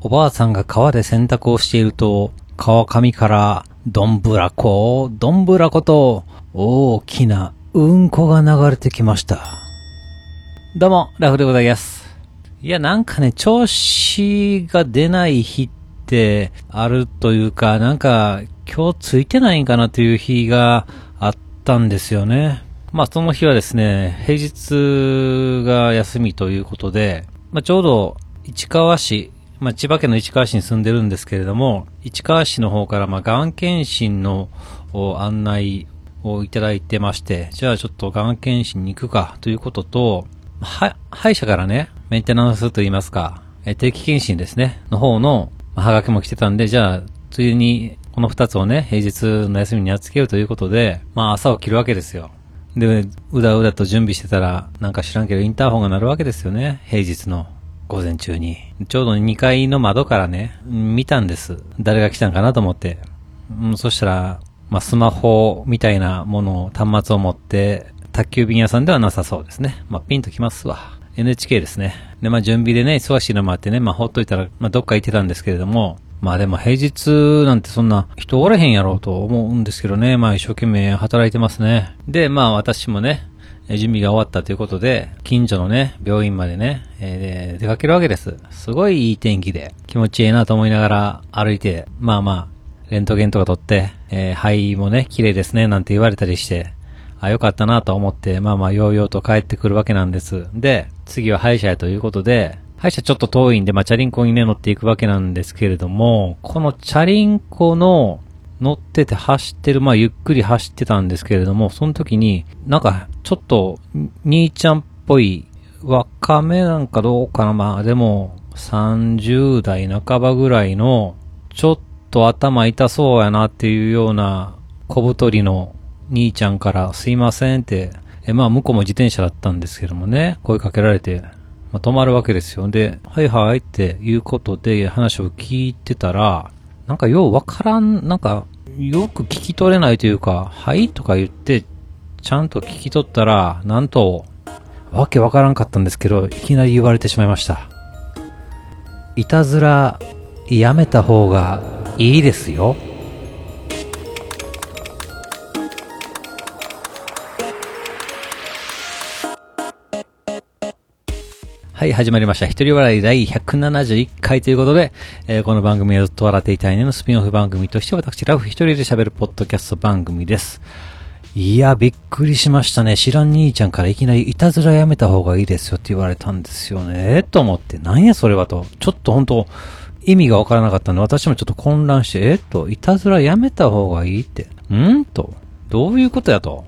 おばあさんが川で洗濯をしていると、川上から、どんぶらこ、どんぶらこと、大きなうんこが流れてきました。どうも、ラフでございます。いや、なんかね、調子が出ない日ってあるというか、なんか、今日ついてないんかなという日があったんですよね。まあ、その日はですね、平日が休みということで、まあ、ちょうど市川市、まあ、千葉県の市川市に住んでるんですけれども、市川市の方から、まあ、がん検診の案内をいただいてまして、じゃあちょっとがん検診に行くかということと、は、歯医者からね、メンテナンスと言いますか、え定期検診ですね、の方の、まあ、はがきも来てたんで、じゃあ、ついに、この二つをね、平日の休みにやっつけるということで、まあ朝起きるわけですよ。で、うだうだと準備してたら、なんか知らんけどインターホンが鳴るわけですよね。平日の午前中に。ちょうど2階の窓からね、見たんです。誰が来たんかなと思って。うん、そしたら、まあ、スマホみたいなものを、端末を持って、宅急便屋さんではなさそうですね。まあ、ピンときますわ。NHK ですね。で、まあ、準備でね、忙しいのもあってね、まあ、ほっといたら、まあ、どっか行ってたんですけれども、まあでも平日なんてそんな人おれへんやろうと思うんですけどね。まあ一生懸命働いてますね。で、まあ私もね、準備が終わったということで、近所のね、病院までね、えー、出かけるわけです。すごいいい天気で、気持ちいいなと思いながら歩いて、まあまあ、レントゲンとか撮って、えー、肺もね、綺麗ですね、なんて言われたりして、あ、よかったなと思って、まあまあ、ようようと帰ってくるわけなんです。で、次は歯医者へということで、歯医者ちょっと遠いんで、まあ、チャリンコにね、乗っていくわけなんですけれども、このチャリンコの乗ってて走ってる、まあ、ゆっくり走ってたんですけれども、その時に、なんか、ちょっと、兄ちゃんっぽい、若めなんかどうかな、まあ、でも、30代半ばぐらいの、ちょっと頭痛そうやなっていうような、小太りの兄ちゃんから、すいませんって、え、まあ、向こうも自転車だったんですけどもね、声かけられて、まあ、止まるわけですよ。で、はいはいっていうことで話を聞いてたら、なんかようわからん、なんか、よく聞き取れないというか、はいとか言って、ちゃんと聞き取ったら、なんと、わけわからんかったんですけど、いきなり言われてしまいました。いたずら、やめた方がいいですよ。はい、始まりました。一人笑い第171回ということで、えーこの番組はずっと笑っていたいねのスピンオフ番組として私、ラフ一人で喋るポッドキャスト番組です。いや、びっくりしましたね。知らん兄ちゃんからいきなりいたずらやめた方がいいですよって言われたんですよね。と思って、なんやそれはと。ちょっと本当意味がわからなかったんで、私もちょっと混乱して、えっと、いたずらやめた方がいいって。ん？と。どういうことやと。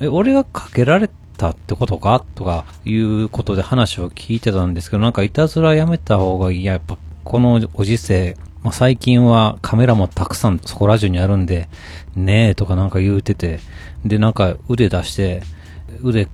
え、俺がかけられたってことか？とかいうことで話を聞いてたんですけど、なんかいたずらやめた方がいい。やっぱこのご時世、まあ、最近はカメラもたくさんそこら中にあるんで、ねえとかなんか言うてて、でなんか腕出して、腕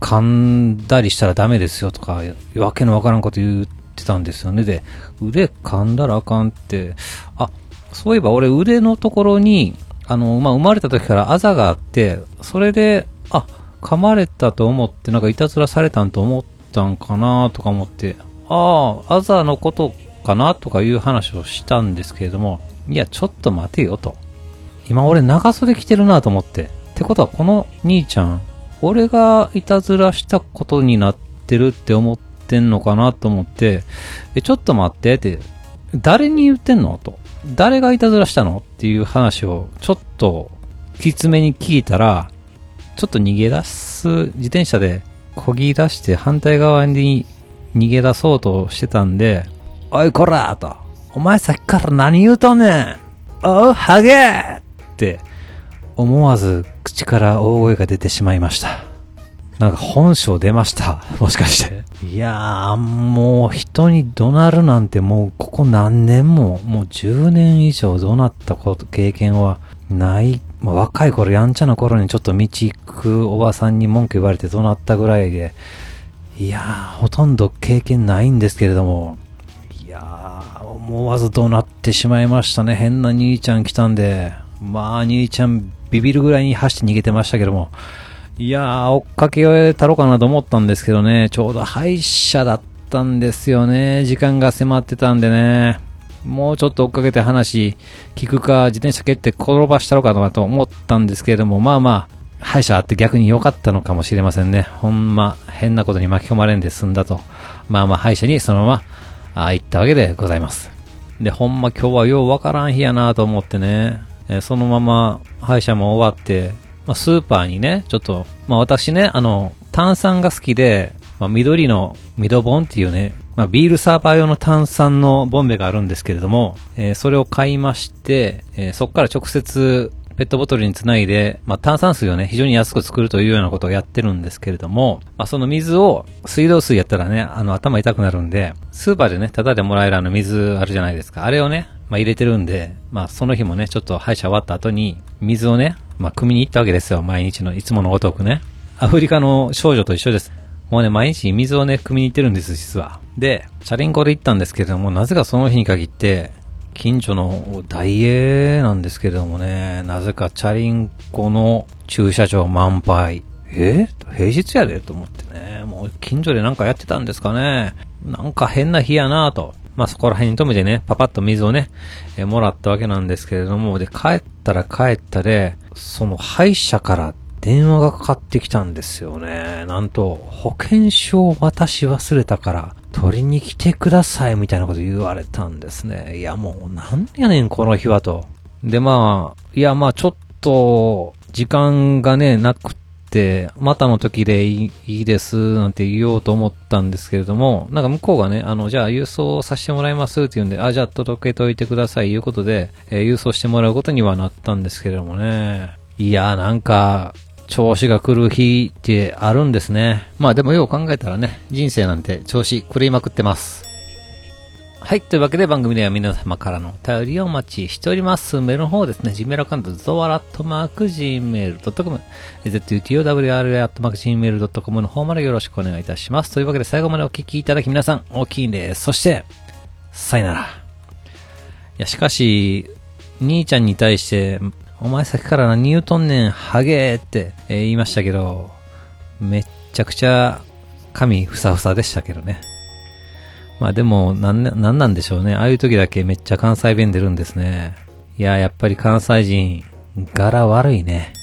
噛んだりしたらダメですよとか、わけのわからんこと言ってたんですよね。で、腕噛んだらあかんって、あ、そういえば俺腕のところに、あの、まあ、生まれた時からあざがあって、それで、あ、噛まれたと思って、なんかいたずらされたんと思ったんかなとか思って、ああ、あざのことかなとかいう話をしたんですけれども、いや、ちょっと待てよと。今俺長袖着てるなと思って。ってことはこの兄ちゃん、俺がいたずらしたことになってるって思ってんのかなと思って、え、ちょっと待ってって、誰に言ってんのと。誰がいたずらしたのっていう話をちょっときつめに聞いたら、ちょっと逃げ出す、自転車で漕ぎ出して反対側に逃げ出そうとしてたんで、おいこらと、お前さっきから何言うとんねんおう、ハゲって、思わず口から大声が出てしまいました。なんか本性出ました。もしかして。いやー、もう人に怒鳴るなんてもうここ何年も、もう10年以上怒鳴ったこと、経験はない。まあ、若い頃、やんちゃな頃にちょっと道行くおばさんに文句言われて怒鳴ったぐらいで、いやー、ほとんど経験ないんですけれども、いやー、思わず怒鳴ってしまいましたね。変な兄ちゃん来たんで、まあ、兄ちゃんビビるぐらいに走って逃げてましたけども、いやー、追っかけをやたろうかなと思ったんですけどね、ちょうど歯医者だったんですよね。時間が迫ってたんでね。もうちょっと追っかけて話聞くか、自転車蹴って転ばしたのかなと思ったんですけれども、まあまあ、歯医者あって逆に良かったのかもしれませんね。ほんま、変なことに巻き込まれんで済んだと。まあまあ、歯医者にそのまま、あ行ったわけでございます。で、ほんま今日はようわからん日やなと思ってね、えそのまま歯医者も終わって、まあ、スーパーにね、ちょっと、まあ私ね、あの、炭酸が好きで、まあ、緑のミドボンっていうね、まあ、ビールサーバー用の炭酸のボンベがあるんですけれども、えー、それを買いまして、えー、そこから直接ペットボトルにつないで、まあ、炭酸水をね、非常に安く作るというようなことをやってるんですけれども、まあ、その水を、水道水やったらね、あの、頭痛くなるんで、スーパーでね、タダでもらえるあの水あるじゃないですか。あれをね、まあ、入れてるんで、まあ、その日もね、ちょっと歯医者終わった後に、水をね、まあ、汲みに行ったわけですよ。毎日の、いつものごとくね。アフリカの少女と一緒です。もうね、毎日水をね、汲みに行ってるんです、実は。で、チャリンコで行ったんですけれども、なぜかその日に限って、近所の大英なんですけれどもね、なぜかチャリンコの駐車場満杯。え？平日やで？と思ってね、もう近所でなんかやってたんですかね。なんか変な日やなぁと。まあそこら辺に止めてね、パパッと水をね、えもらったわけなんですけれども、で、帰ったら帰ったで、その歯医者から電話がかかってきたんですよね。なんと、保険証を渡し忘れたから、取りに来てくださいみたいなこと言われたんですね。いやもうなんやねんこの日はと。でまあ、いやまあちょっと、時間がね、なくって、またの時でいいですなんて言おうと思ったんですけれども、なんか向こうがね、あの、じゃあ郵送させてもらいますって言うんで、あ、じゃあ届けといてくださいいうことで、えー、郵送してもらうことにはなったんですけれどもね。いや、なんか、調子が来る日ってあるんですね。まあでもよう考えたらね、人生なんて調子狂いまくってます。はい。というわけで番組では皆様からのお便りをお待ちしております。メールの方ですね、Gmail アカウント、ゾワラットマーク Gmail.com、zutowr アットマーク Gmail.com の方までよろしくお願いいたします。というわけで最後までお聞きいただき皆さん大きいんです。そして、さよなら。いや、しかし、兄ちゃんに対してお前さっきから何言うとんねん、ハゲーって、え、言いましたけど、めっちゃくちゃ髪ふさふさでしたけどね。まあでも、なん、なんなんでしょうね。ああいう時だけめっちゃ関西弁出るんですね。いや、やっぱり関西人、柄悪いね。